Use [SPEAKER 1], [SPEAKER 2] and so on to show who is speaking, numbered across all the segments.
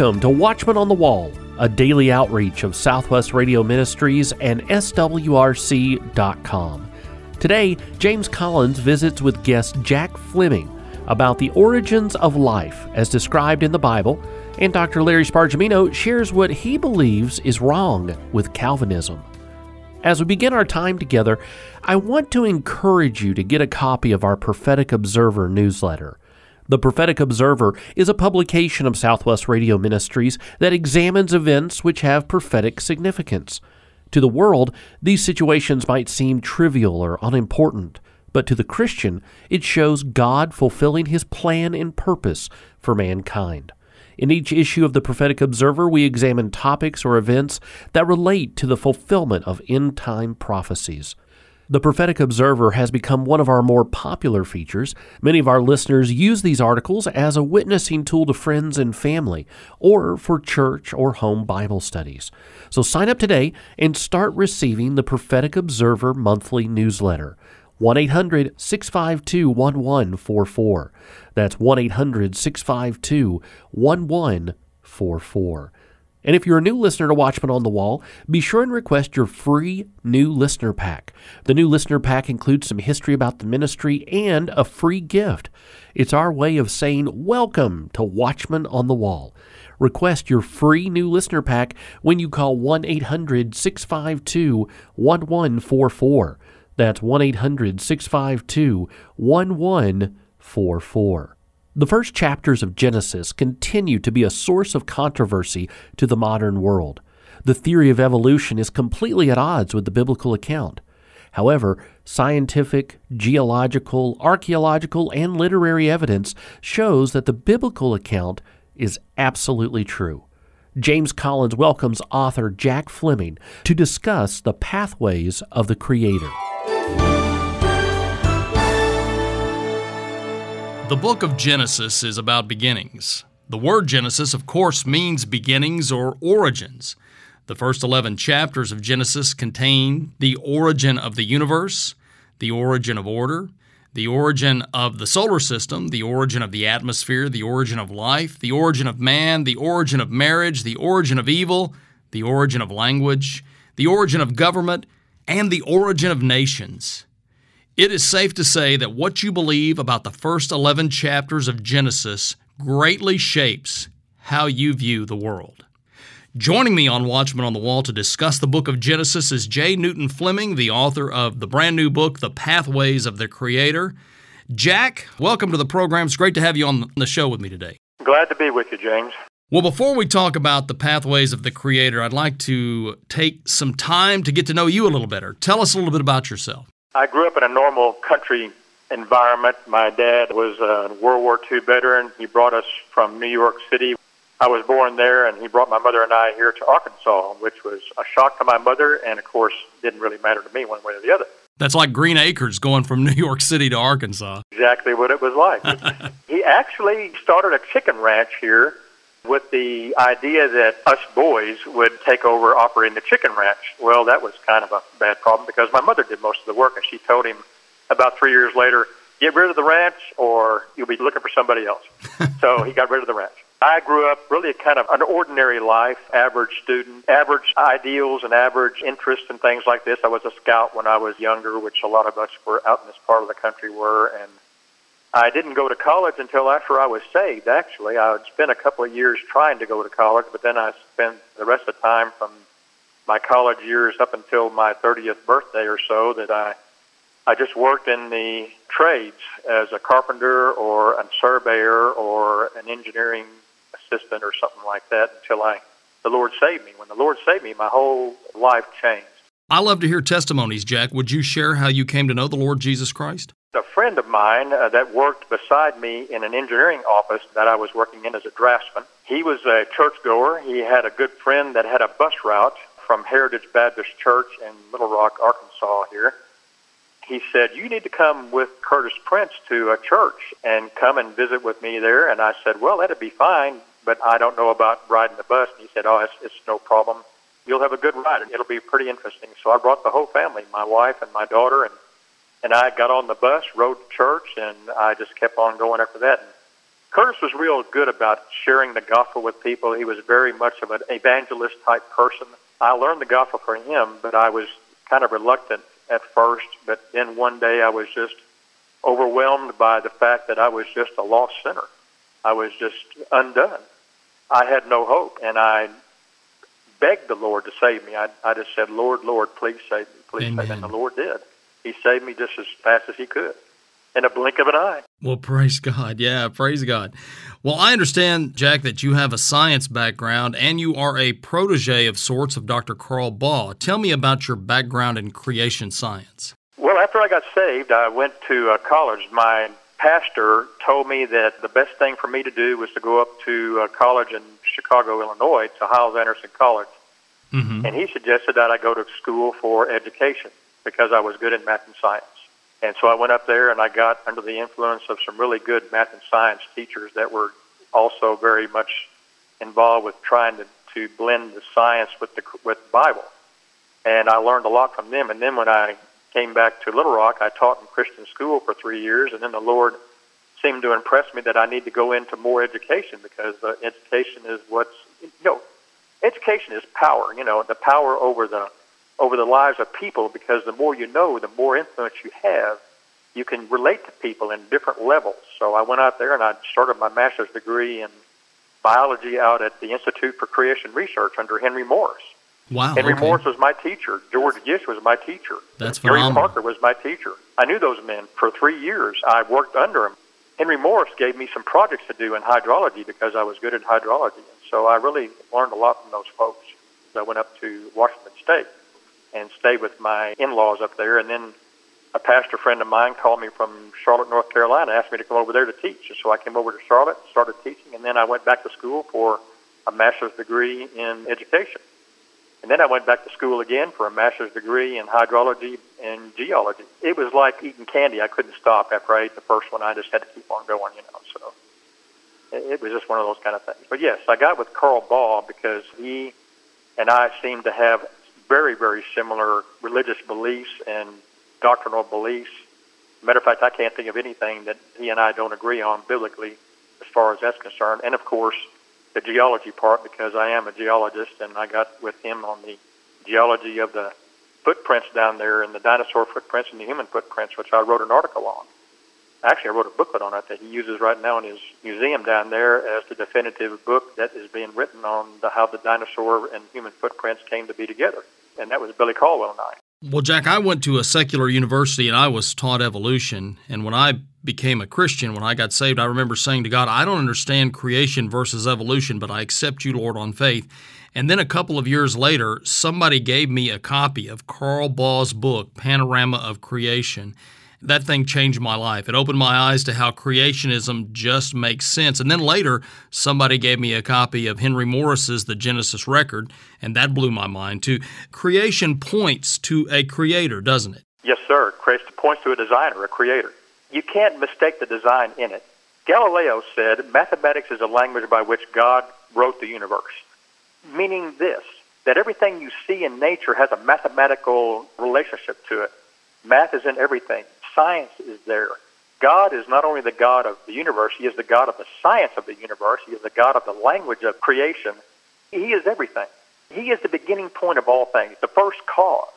[SPEAKER 1] Welcome to Watchman on the Wall, a daily outreach of Southwest Radio Ministries and SWRC.com. Today, James Collins visits with guest Jack Fleming about the origins of life as described in the Bible, and Dr. Larry Spargimino shares what he believes is wrong with Calvinism. As we begin our time together, I want to encourage you to get a copy of our Prophetic Observer newsletter. The Prophetic Observer is a publication of Southwest Radio Ministries that examines events which have prophetic significance. To the world, these situations might seem trivial or unimportant, but to the Christian, it shows God fulfilling his plan and purpose for mankind. In each issue of the Prophetic Observer, we examine topics or events that relate to the fulfillment of end time prophecies. The Prophetic Observer has become one of our more popular features. Many of our listeners use these articles as a witnessing tool to friends and family, or for church or home Bible studies. So sign up today and start receiving the Prophetic Observer monthly newsletter. 1 800 652 1144. That's 1 800 652 1144. And if you're a new listener to Watchman on the Wall, be sure and request your free new listener pack. The new listener pack includes some history about the ministry and a free gift. It's our way of saying welcome to Watchman on the Wall. Request your free new listener pack when you call 1 800 652 1144. That's 1 800 652 1144. The first chapters of Genesis continue to be a source of controversy to the modern world. The theory of evolution is completely at odds with the biblical account. However, scientific, geological, archaeological, and literary evidence shows that the biblical account is absolutely true. James Collins welcomes author Jack Fleming to discuss the pathways of the Creator.
[SPEAKER 2] The book of Genesis is about beginnings. The word Genesis, of course, means beginnings or origins. The first 11 chapters of Genesis contain the origin of the universe, the origin of order, the origin of the solar system, the origin of the atmosphere, the origin of life, the origin of man, the origin of marriage, the origin of evil, the origin of language, the origin of government, and the origin of nations. It is safe to say that what you believe about the first 11 chapters of Genesis greatly shapes how you view the world. Joining me on Watchman on the Wall to discuss the book of Genesis is J. Newton Fleming, the author of the brand new book, The Pathways of the Creator. Jack, welcome to the program. It's great to have you on the show with me today.
[SPEAKER 3] Glad to be with you, James.
[SPEAKER 2] Well, before we talk about the pathways of the Creator, I'd like to take some time to get to know you a little better. Tell us a little bit about yourself.
[SPEAKER 3] I grew up in a normal country environment. My dad was a World War II veteran. He brought us from New York City. I was born there, and he brought my mother and I here to Arkansas, which was a shock to my mother, and of course, didn't really matter to me one way or the other.
[SPEAKER 2] That's like Green Acres going from New York City to Arkansas.
[SPEAKER 3] Exactly what it was like. he actually started a chicken ranch here with the idea that us boys would take over operating the chicken ranch. Well, that was kind of a bad problem because my mother did most of the work, and she told him about three years later, get rid of the ranch or you'll be looking for somebody else. so he got rid of the ranch. I grew up really kind of an ordinary life, average student, average ideals and average interests and things like this. I was a scout when I was younger, which a lot of us were out in this part of the country were, and I didn't go to college until after I was saved, actually. I had spent a couple of years trying to go to college, but then I spent the rest of the time from my college years up until my 30th birthday or so that I I just worked in the trades as a carpenter or a surveyor or an engineering assistant or something like that until I the Lord saved me. When the Lord saved me, my whole life changed.
[SPEAKER 2] I love to hear testimonies, Jack. Would you share how you came to know the Lord Jesus Christ?
[SPEAKER 3] A friend of mine uh, that worked beside me in an engineering office that I was working in as a draftsman, he was a churchgoer. He had a good friend that had a bus route from Heritage Baptist Church in Little Rock, Arkansas here. He said, You need to come with Curtis Prince to a church and come and visit with me there. And I said, Well, that'd be fine, but I don't know about riding the bus. And he said, Oh, it's, it's no problem. You'll have a good ride, it'll be pretty interesting. So I brought the whole family, my wife and my daughter, and and I got on the bus, rode to church, and I just kept on going after that. And Curtis was real good about sharing the gospel with people. He was very much of an evangelist type person. I learned the gospel from him, but I was kind of reluctant at first. But then one day I was just overwhelmed by the fact that I was just a lost sinner. I was just undone. I had no hope, and I begged the Lord to save me. I, I just said, Lord, Lord, please save me, please Amen. save me. And the Lord did. He saved me just as fast as he could in a blink of an eye.
[SPEAKER 2] Well, praise God. Yeah, praise God. Well, I understand, Jack, that you have a science background and you are a protege of sorts of Dr. Carl Baugh. Tell me about your background in creation science.
[SPEAKER 3] Well, after I got saved, I went to uh, college. My pastor told me that the best thing for me to do was to go up to uh, college in Chicago, Illinois, to Hyles Anderson College. Mm-hmm. And he suggested that I go to school for education because I was good in math and science. And so I went up there and I got under the influence of some really good math and science teachers that were also very much involved with trying to, to blend the science with the with Bible. And I learned a lot from them. And then when I came back to Little Rock, I taught in Christian school for three years. And then the Lord seemed to impress me that I need to go into more education because uh, education is what's you know, education is power. You know, the power over the over the lives of people because the more you know, the more influence you have, you can relate to people in different levels. So I went out there and I started my master's degree in biology out at the Institute for Creation Research under Henry Morris.
[SPEAKER 2] Wow.
[SPEAKER 3] Henry
[SPEAKER 2] okay.
[SPEAKER 3] Morris was my teacher. George Gish was my teacher.
[SPEAKER 2] That's
[SPEAKER 3] Gary
[SPEAKER 2] phenomenal.
[SPEAKER 3] Parker was my teacher. I knew those men for three years. I worked under them. Henry Morris gave me some projects to do in hydrology because I was good at hydrology. So I really learned a lot from those folks. I went up to Washington State and stayed with my in-laws up there. And then a pastor friend of mine called me from Charlotte, North Carolina, asked me to come over there to teach. And so I came over to Charlotte, started teaching, and then I went back to school for a master's degree in education. And then I went back to school again for a master's degree in hydrology and geology. It was like eating candy. I couldn't stop after I ate the first one. I just had to keep on going, you know. So it was just one of those kind of things. But yes, I got with Carl Baugh because he and I seemed to have very, very similar religious beliefs and doctrinal beliefs. Matter of fact, I can't think of anything that he and I don't agree on biblically as far as that's concerned. And of course, the geology part because I am a geologist and I got with him on the geology of the footprints down there and the dinosaur footprints and the human footprints, which I wrote an article on. Actually, I wrote a booklet on it that he uses right now in his museum down there as the definitive book that is being written on the, how the dinosaur and human footprints came to be together and that was Billy Caldwell and I.
[SPEAKER 2] Well, Jack, I went to a secular university and I was taught evolution. And when I became a Christian, when I got saved, I remember saying to God, I don't understand creation versus evolution, but I accept you, Lord, on faith. And then a couple of years later, somebody gave me a copy of Carl Baugh's book, Panorama of Creation that thing changed my life. It opened my eyes to how creationism just makes sense. And then later, somebody gave me a copy of Henry Morris's The Genesis Record, and that blew my mind too. Creation points to a creator, doesn't it?
[SPEAKER 3] Yes, sir. Creation points to a designer, a creator. You can't mistake the design in it. Galileo said mathematics is a language by which God wrote the universe, meaning this that everything you see in nature has a mathematical relationship to it. Math is in everything science is there. God is not only the God of the universe, He is the God of the science of the universe, He is the God of the language of creation. He is everything. He is the beginning point of all things, the first cause.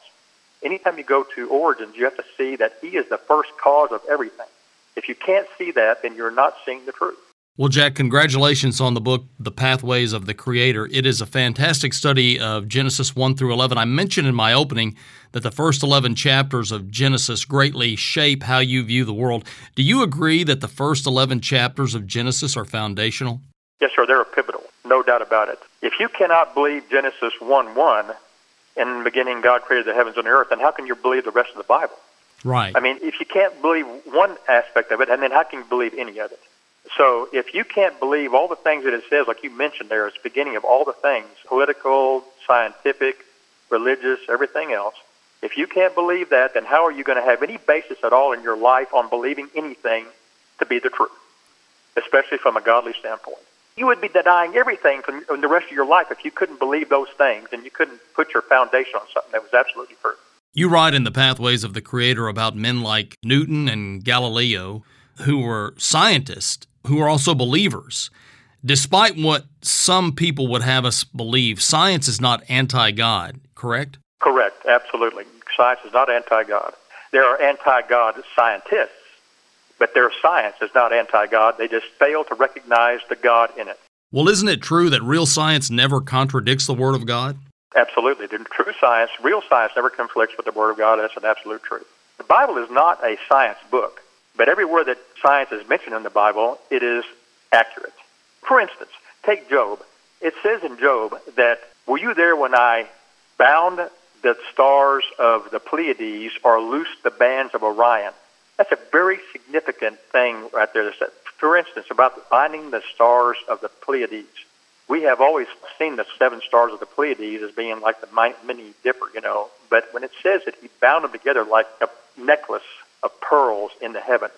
[SPEAKER 3] Anytime you go to origins, you have to see that He is the first cause of everything. If you can't see that, then you're not seeing the truth.
[SPEAKER 2] Well, Jack, congratulations on the book, The Pathways of the Creator. It is a fantastic study of Genesis 1 through 11. I mentioned in my opening that the first 11 chapters of Genesis greatly shape how you view the world. Do you agree that the first 11 chapters of Genesis are foundational?
[SPEAKER 3] Yes, sir. They're pivotal, no doubt about it. If you cannot believe Genesis 1 1, in the beginning God created the heavens and the earth, then how can you believe the rest of the Bible?
[SPEAKER 2] Right.
[SPEAKER 3] I mean, if you can't believe one aspect of it, and then how can you believe any of it? So if you can't believe all the things that it says, like you mentioned there, it's the beginning of all the things, political, scientific, religious, everything else. If you can't believe that, then how are you going to have any basis at all in your life on believing anything to be the truth, especially from a godly standpoint? You would be denying everything from the rest of your life if you couldn't believe those things and you couldn't put your foundation on something that was absolutely true.
[SPEAKER 2] You write in The Pathways of the Creator about men like Newton and Galileo who were scientists who are also believers. Despite what some people would have us believe, science is not anti God, correct?
[SPEAKER 3] Correct, absolutely. Science is not anti God. There are anti God scientists, but their science is not anti God. They just fail to recognize the God in it.
[SPEAKER 2] Well, isn't it true that real science never contradicts the Word of God?
[SPEAKER 3] Absolutely. The true science, real science, never conflicts with the Word of God. That's an absolute truth. The Bible is not a science book, but every word that science is mentioned in the Bible, it is accurate. For instance, take Job. It says in Job that, Were you there when I bound the stars of the Pleiades or loosed the bands of Orion? That's a very significant thing right there. For instance, about binding the stars of the Pleiades. We have always seen the seven stars of the Pleiades as being like the Minnie Dipper, you know. But when it says that he bound them together like a necklace of pearls in the heavens,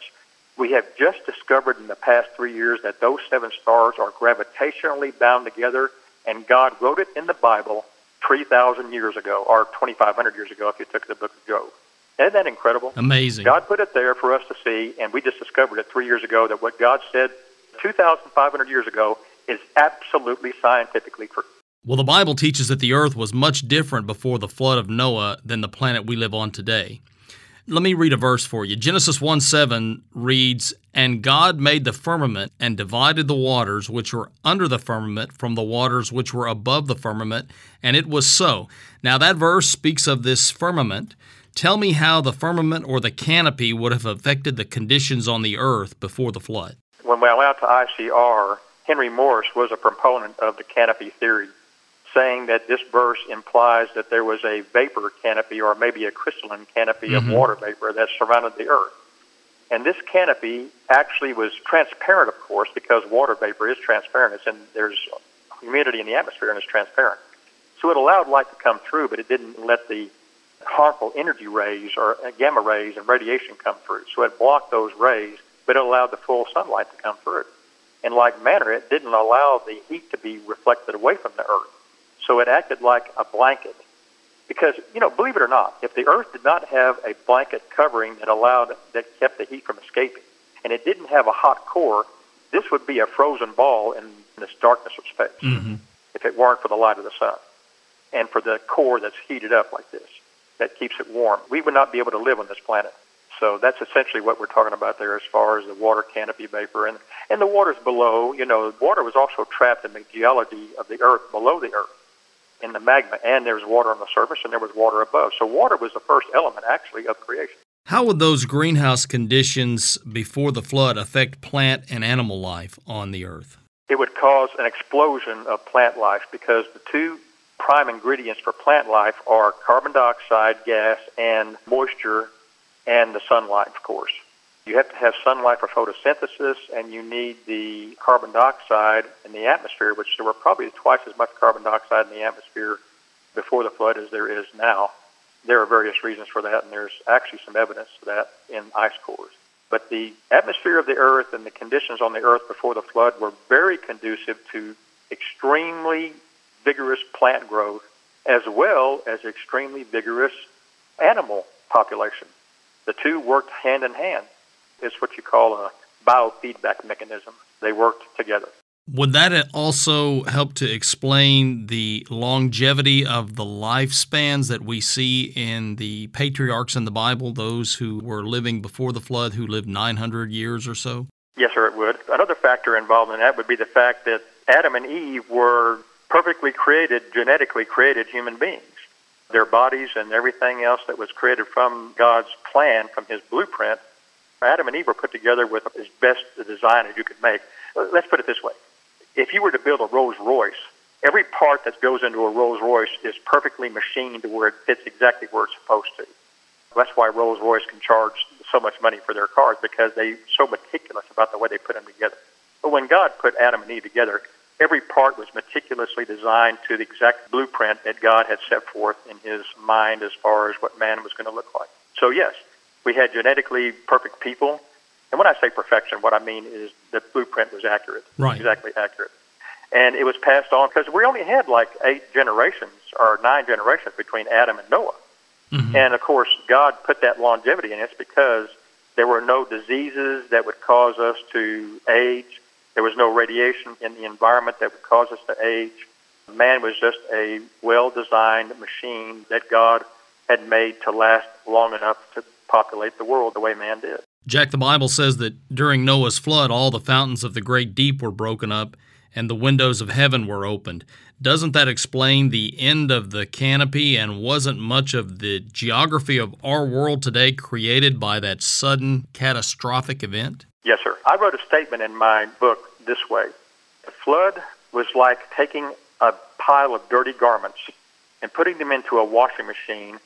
[SPEAKER 3] we have just discovered in the past three years that those seven stars are gravitationally bound together, and God wrote it in the Bible 3,000 years ago, or 2,500 years ago if you took the book of Job. Isn't that incredible?
[SPEAKER 2] Amazing.
[SPEAKER 3] God put it there for us to see, and we just discovered it three years ago that what God said 2,500 years ago is absolutely scientifically true.
[SPEAKER 2] Well, the Bible teaches that the earth was much different before the flood of Noah than the planet we live on today. Let me read a verse for you. Genesis 1 7 reads, And God made the firmament and divided the waters which were under the firmament from the waters which were above the firmament, and it was so. Now, that verse speaks of this firmament. Tell me how the firmament or the canopy would have affected the conditions on the earth before the flood.
[SPEAKER 3] When we went to ICR, Henry Morris was a proponent of the canopy theory saying that this verse implies that there was a vapor canopy or maybe a crystalline canopy mm-hmm. of water vapor that surrounded the earth. And this canopy actually was transparent, of course, because water vapor is transparent. It's in, there's humidity in the atmosphere and it's transparent. So it allowed light to come through, but it didn't let the harmful energy rays or gamma rays and radiation come through. So it blocked those rays, but it allowed the full sunlight to come through. In like manner, it didn't allow the heat to be reflected away from the earth. So it acted like a blanket. Because, you know, believe it or not, if the earth did not have a blanket covering that allowed, that kept the heat from escaping, and it didn't have a hot core, this would be a frozen ball in this darkness of space mm-hmm. if it weren't for the light of the sun and for the core that's heated up like this that keeps it warm. We would not be able to live on this planet. So that's essentially what we're talking about there as far as the water canopy vapor. And, and the waters below, you know, water was also trapped in the geology of the earth below the earth in the magma, and there was water on the surface, and there was water above. So water was the first element, actually, of creation.
[SPEAKER 2] How would those greenhouse conditions before the flood affect plant and animal life on the earth?
[SPEAKER 3] It would cause an explosion of plant life because the two prime ingredients for plant life are carbon dioxide gas and moisture and the sunlight, of course. You have to have sunlight for photosynthesis, and you need the carbon dioxide in the atmosphere, which there were probably twice as much carbon dioxide in the atmosphere before the flood as there is now. There are various reasons for that, and there's actually some evidence for that in ice cores. But the atmosphere of the Earth and the conditions on the Earth before the flood were very conducive to extremely vigorous plant growth as well as extremely vigorous animal population. The two worked hand in hand. It's what you call a biofeedback mechanism. They worked together.
[SPEAKER 2] Would that also help to explain the longevity of the lifespans that we see in the patriarchs in the Bible, those who were living before the flood, who lived 900 years or so?
[SPEAKER 3] Yes, sir, it would. Another factor involved in that would be the fact that Adam and Eve were perfectly created, genetically created human beings. Their bodies and everything else that was created from God's plan, from His blueprint, Adam and Eve were put together with as best a design as you could make. Uh, let's put it this way. If you were to build a Rolls Royce, every part that goes into a Rolls Royce is perfectly machined to where it fits exactly where it's supposed to. That's why Rolls Royce can charge so much money for their cars because they're so meticulous about the way they put them together. But when God put Adam and Eve together, every part was meticulously designed to the exact blueprint that God had set forth in his mind as far as what man was going to look like. So, yes, we had genetically perfect people. And when I say perfection, what I mean is the blueprint was accurate,
[SPEAKER 2] right.
[SPEAKER 3] exactly accurate. And it was passed on because we only had like eight generations or nine generations between Adam and Noah. Mm-hmm. And of course, God put that longevity in us because There were no diseases that would cause us to age. There was no radiation in the environment that would cause us to age. Man was just a well designed machine that God had made to last long enough to populate the world the way man did.
[SPEAKER 2] Jack, the Bible says that during Noah's flood, all the fountains of the great deep were broken up and the windows of heaven were opened. Doesn't that explain the end of the canopy and wasn't much of the geography of our world today created by that sudden catastrophic event?
[SPEAKER 3] Yes, sir. I wrote a statement in my book this way The flood was like taking a pile of dirty garments and putting them into a washing machine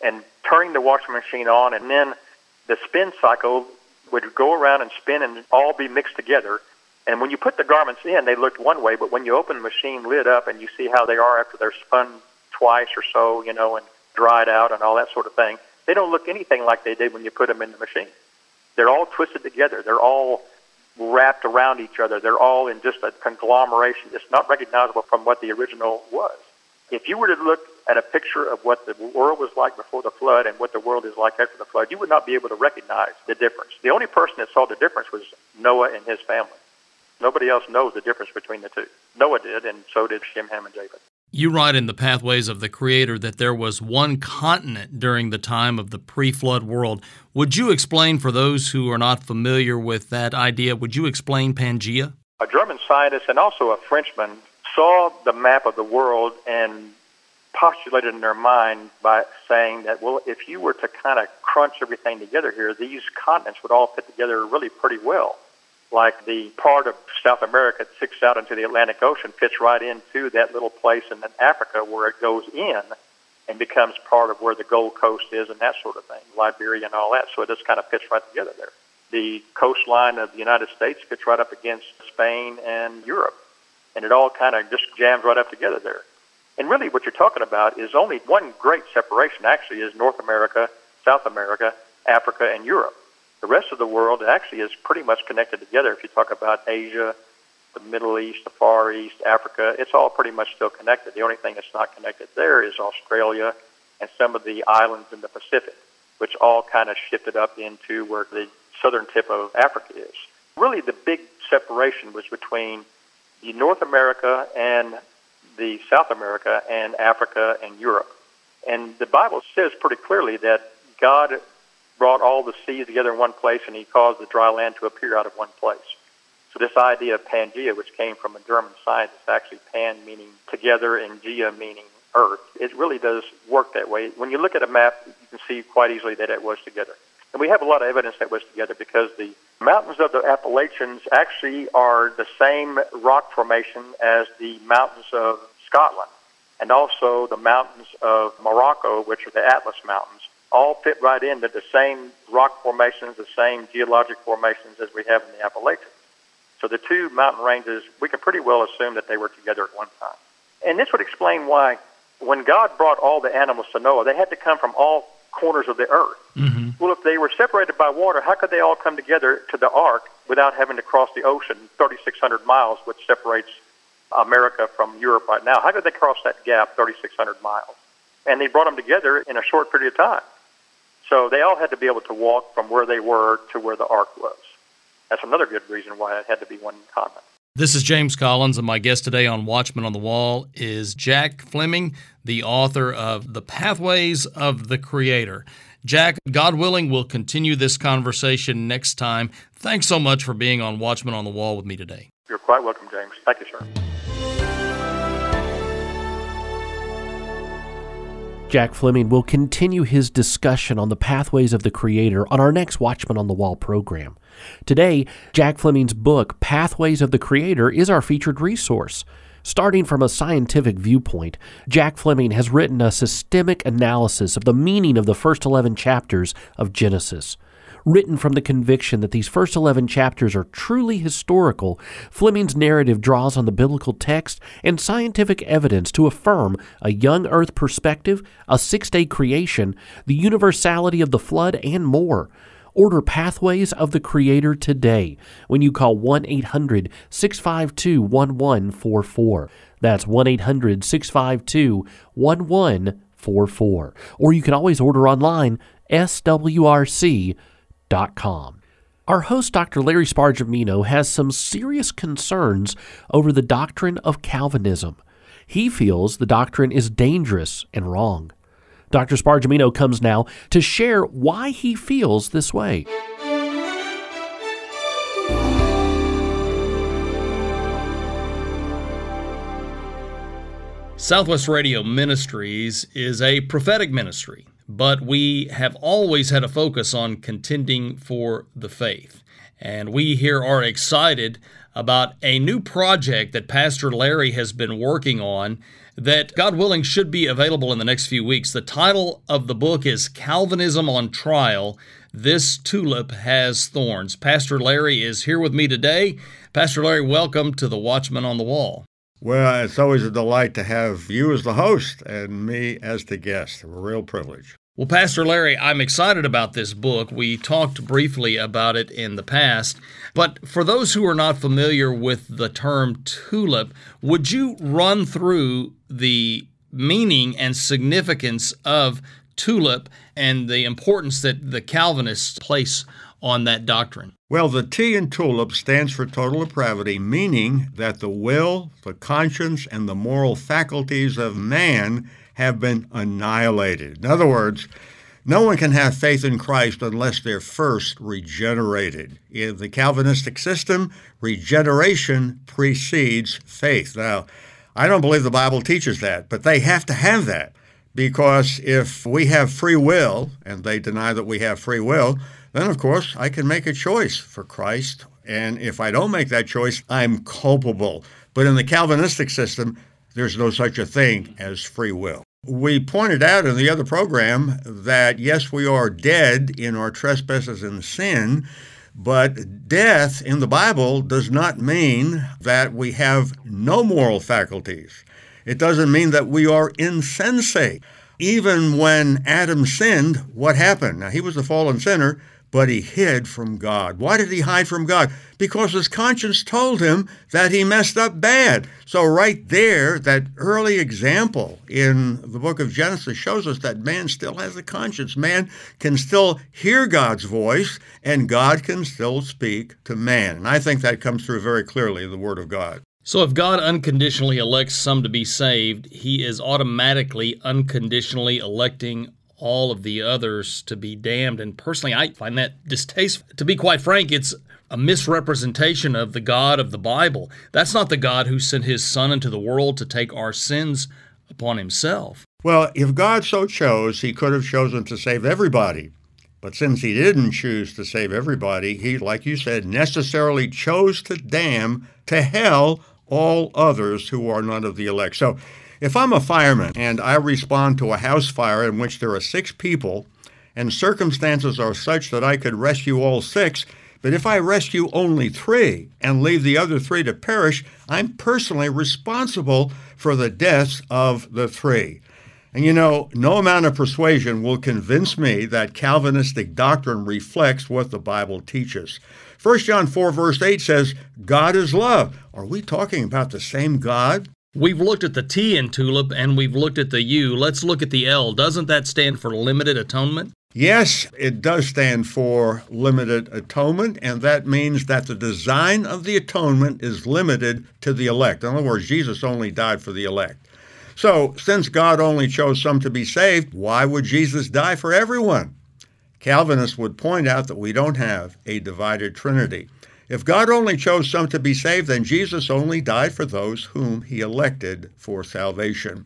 [SPEAKER 3] and turning the washing machine on, and then the spin cycle would go around and spin and all be mixed together. And when you put the garments in, they looked one way, but when you open the machine lid up and you see how they are after they're spun twice or so, you know, and dried out and all that sort of thing, they don't look anything like they did when you put them in the machine. They're all twisted together. They're all wrapped around each other. They're all in just a conglomeration. It's not recognizable from what the original was. If you were to look at a picture of what the world was like before the flood and what the world is like after the flood, you would not be able to recognize the difference. The only person that saw the difference was Noah and his family. Nobody else knows the difference between the two. Noah did, and so did Shem, Ham, and Japheth.
[SPEAKER 2] You write in the Pathways of the Creator that there was one continent during the time of the pre flood world. Would you explain for those who are not familiar with that idea, would you explain Pangea?
[SPEAKER 3] A German scientist and also a Frenchman saw the map of the world and postulated in their mind by saying that, well, if you were to kind of crunch everything together here, these continents would all fit together really pretty well. Like the part of South America that sticks out into the Atlantic Ocean fits right into that little place in Africa where it goes in and becomes part of where the Gold Coast is and that sort of thing, Liberia and all that. So it just kind of fits right together there. The coastline of the United States fits right up against Spain and Europe. And it all kind of just jams right up together there. And really, what you're talking about is only one great separation, actually, is North America, South America, Africa, and Europe. The rest of the world actually is pretty much connected together. If you talk about Asia, the Middle East, the Far East, Africa, it's all pretty much still connected. The only thing that's not connected there is Australia and some of the islands in the Pacific, which all kind of shifted up into where the southern tip of Africa is. Really, the big separation was between the North America and the South America and Africa and Europe. And the Bible says pretty clearly that God brought all the seas together in one place and he caused the dry land to appear out of one place. So this idea of Pangea, which came from a German scientist, actually pan meaning together and Gea meaning earth, it really does work that way. When you look at a map, you can see quite easily that it was together. And we have a lot of evidence that was together because the mountains of the Appalachians actually are the same rock formation as the mountains of Scotland and also the mountains of Morocco, which are the Atlas Mountains, all fit right into the same rock formations, the same geologic formations as we have in the Appalachians. So the two mountain ranges, we can pretty well assume that they were together at one time. And this would explain why when God brought all the animals to Noah, they had to come from all corners of the earth. Mm-hmm. Well, if they were separated by water, how could they all come together to the ark without having to cross the ocean, 3,600 miles, which separates America from Europe right now? How could they cross that gap, 3,600 miles? And they brought them together in a short period of time. So they all had to be able to walk from where they were to where the ark was. That's another good reason why it had to be one continent.
[SPEAKER 2] This is James Collins, and my guest today on Watchman on the Wall is Jack Fleming, the author of The Pathways of the Creator. Jack, God willing, we'll continue this conversation next time. Thanks so much for being on Watchman on the Wall with me today.
[SPEAKER 3] You're quite welcome, James. Thank you, sir.
[SPEAKER 1] Jack Fleming will continue his discussion on the pathways of the Creator on our next Watchman on the Wall program. Today, Jack Fleming's book, Pathways of the Creator, is our featured resource. Starting from a scientific viewpoint, Jack Fleming has written a systemic analysis of the meaning of the first 11 chapters of Genesis. Written from the conviction that these first 11 chapters are truly historical, Fleming's narrative draws on the biblical text and scientific evidence to affirm a young earth perspective, a six day creation, the universality of the flood, and more. Order Pathways of the Creator today when you call 1 800 652 1144. That's 1 800 652 1144. Or you can always order online, swrc.com www.drlarrySpargemino.com. Our host, Dr. Larry Spargimino, has some serious concerns over the doctrine of Calvinism. He feels the doctrine is dangerous and wrong. Dr. Spargimino comes now to share why he feels this way.
[SPEAKER 2] Southwest Radio Ministries is a prophetic ministry but we have always had a focus on contending for the faith. And we here are excited about a new project that Pastor Larry has been working on that, God willing, should be available in the next few weeks. The title of the book is Calvinism on Trial This Tulip Has Thorns. Pastor Larry is here with me today. Pastor Larry, welcome to the Watchman on the Wall.
[SPEAKER 4] Well, it's always a delight to have you as the host and me as the guest. A real privilege.
[SPEAKER 2] Well, Pastor Larry, I'm excited about this book. We talked briefly about it in the past, but for those who are not familiar with the term tulip, would you run through the meaning and significance of tulip and the importance that the Calvinists place on that doctrine?
[SPEAKER 4] Well, the T in tulip stands for total depravity, meaning that the will, the conscience, and the moral faculties of man have been annihilated. In other words, no one can have faith in Christ unless they're first regenerated. In the Calvinistic system, regeneration precedes faith. Now, I don't believe the Bible teaches that, but they have to have that because if we have free will and they deny that we have free will, then of course I can make a choice for Christ. And if I don't make that choice, I'm culpable. But in the Calvinistic system, there's no such a thing as free will. We pointed out in the other program that yes, we are dead in our trespasses and sin, but death in the Bible does not mean that we have no moral faculties. It doesn't mean that we are insensate. Even when Adam sinned, what happened? Now, he was a fallen sinner, but he hid from God. Why did he hide from God? Because his conscience told him that he messed up bad. So, right there, that early example in the book of Genesis shows us that man still has a conscience. Man can still hear God's voice, and God can still speak to man. And I think that comes through very clearly in the Word of God.
[SPEAKER 2] So, if God unconditionally elects some to be saved, he is automatically unconditionally electing all of the others to be damned. And personally, I find that distasteful. To be quite frank, it's a misrepresentation of the God of the Bible. That's not the God who sent his Son into the world to take our sins upon himself.
[SPEAKER 4] Well, if God so chose, he could have chosen to save everybody. But since he didn't choose to save everybody, he, like you said, necessarily chose to damn to hell all others who are none of the elect. So if I'm a fireman and I respond to a house fire in which there are six people and circumstances are such that I could rescue all six, but if I rescue only three and leave the other three to perish, I'm personally responsible for the deaths of the three. And you know, no amount of persuasion will convince me that Calvinistic doctrine reflects what the Bible teaches. 1 John 4, verse 8 says, God is love. Are we talking about the same God?
[SPEAKER 2] We've looked at the T in tulip and we've looked at the U. Let's look at the L. Doesn't that stand for limited atonement?
[SPEAKER 4] Yes, it does stand for limited atonement, and that means that the design of the atonement is limited to the elect. In other words, Jesus only died for the elect. So, since God only chose some to be saved, why would Jesus die for everyone? Calvinists would point out that we don't have a divided Trinity. If God only chose some to be saved, then Jesus only died for those whom he elected for salvation.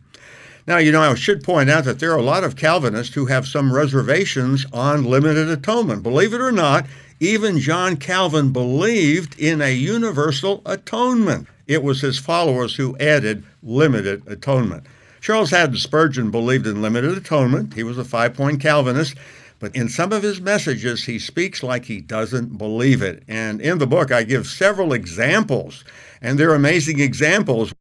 [SPEAKER 4] Now, you know, I should point out that there are a lot of Calvinists who have some reservations on limited atonement. Believe it or not, even John Calvin believed in a universal atonement. It was his followers who added limited atonement. Charles Haddon Spurgeon believed in limited atonement. He was a five point Calvinist. But in some of his messages, he speaks like he doesn't believe it. And in the book, I give several examples, and they're amazing examples.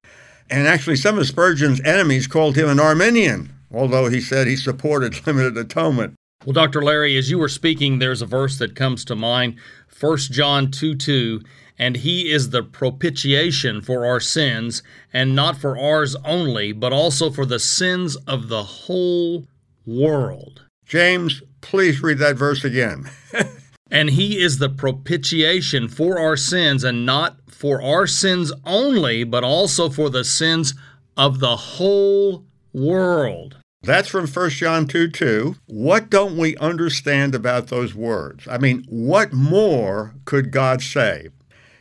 [SPEAKER 4] And actually, some of Spurgeon's enemies called him an Arminian, although he said he supported limited atonement.
[SPEAKER 2] Well, Dr. Larry, as you were speaking, there's a verse that comes to mind 1 John 2 2. And he is the propitiation for our sins, and not for ours only, but also for the sins of the whole world.
[SPEAKER 4] James, please read that verse again.
[SPEAKER 2] And he is the propitiation for our sins, and not for our sins only, but also for the sins of the whole world.
[SPEAKER 4] That's from 1 John 2 2. What don't we understand about those words? I mean, what more could God say?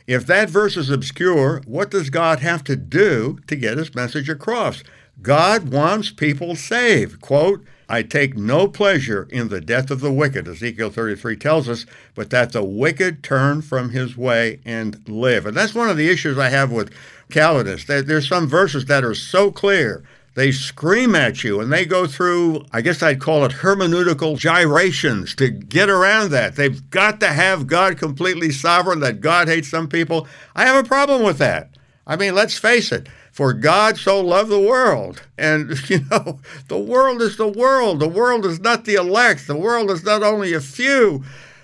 [SPEAKER 4] If that verse is obscure, what does God have to do to get his message across? God wants people saved. Quote, I take no pleasure in the death of the wicked, Ezekiel 33 tells us, but that the wicked turn from his way and live. And that's one of the issues I have with Calvinists. There's some verses that are so clear. They scream at you and they go through, I guess I'd call it hermeneutical gyrations to get around that. They've got to have God completely sovereign, that God hates some people. I have a problem with that. I mean, let's face it. For God so loved the world. And, you know, the world is the world. The world is not the elect. The world is not only a few.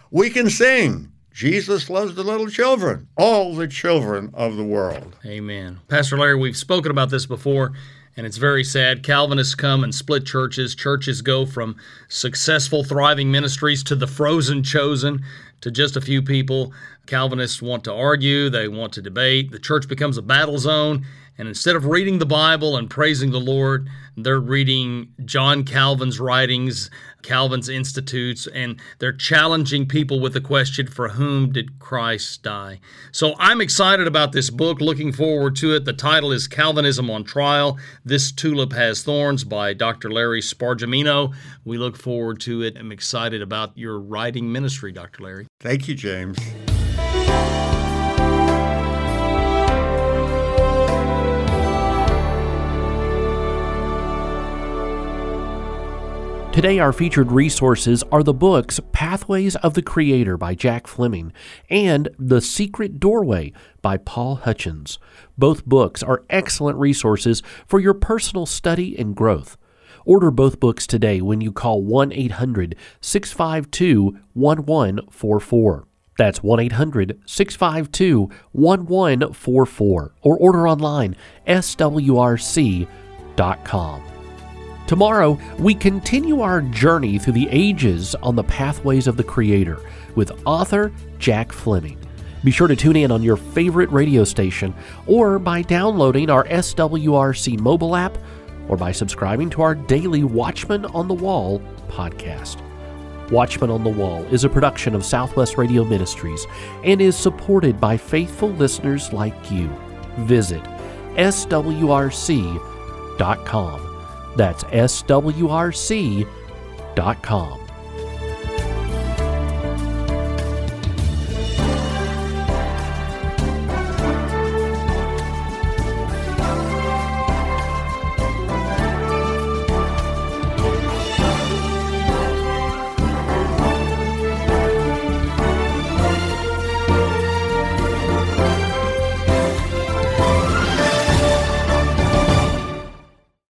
[SPEAKER 4] We can sing. Jesus loves the little children, all the children of the world.
[SPEAKER 2] Amen. Pastor Larry, we've spoken about this before, and it's very sad. Calvinists come and split churches. Churches go from successful, thriving ministries to the frozen chosen to just a few people. Calvinists want to argue, they want to debate. The church becomes a battle zone, and instead of reading the Bible and praising the Lord, they're reading John Calvin's writings, Calvin's Institutes, and they're challenging people with the question, For whom did Christ die? So I'm excited about this book, looking forward to it. The title is Calvinism on Trial This Tulip Has Thorns by Dr. Larry Spargimino. We look forward to it. I'm excited about your writing ministry, Dr. Larry.
[SPEAKER 4] Thank you, James.
[SPEAKER 1] Today, our featured resources are the books Pathways of the Creator by Jack Fleming and The Secret Doorway by Paul Hutchins. Both books are excellent resources for your personal study and growth. Order both books today when you call 1 800 652 1144. That's 1 800 652 1144 or order online swrc.com. Tomorrow, we continue our journey through the ages on the pathways of the Creator with author Jack Fleming. Be sure to tune in on your favorite radio station or by downloading our SWRC mobile app or by subscribing to our daily Watchman on the Wall podcast. Watchman on the Wall is a production of Southwest Radio Ministries and is supported by faithful listeners like you. Visit swrc.com. That's swrc.com.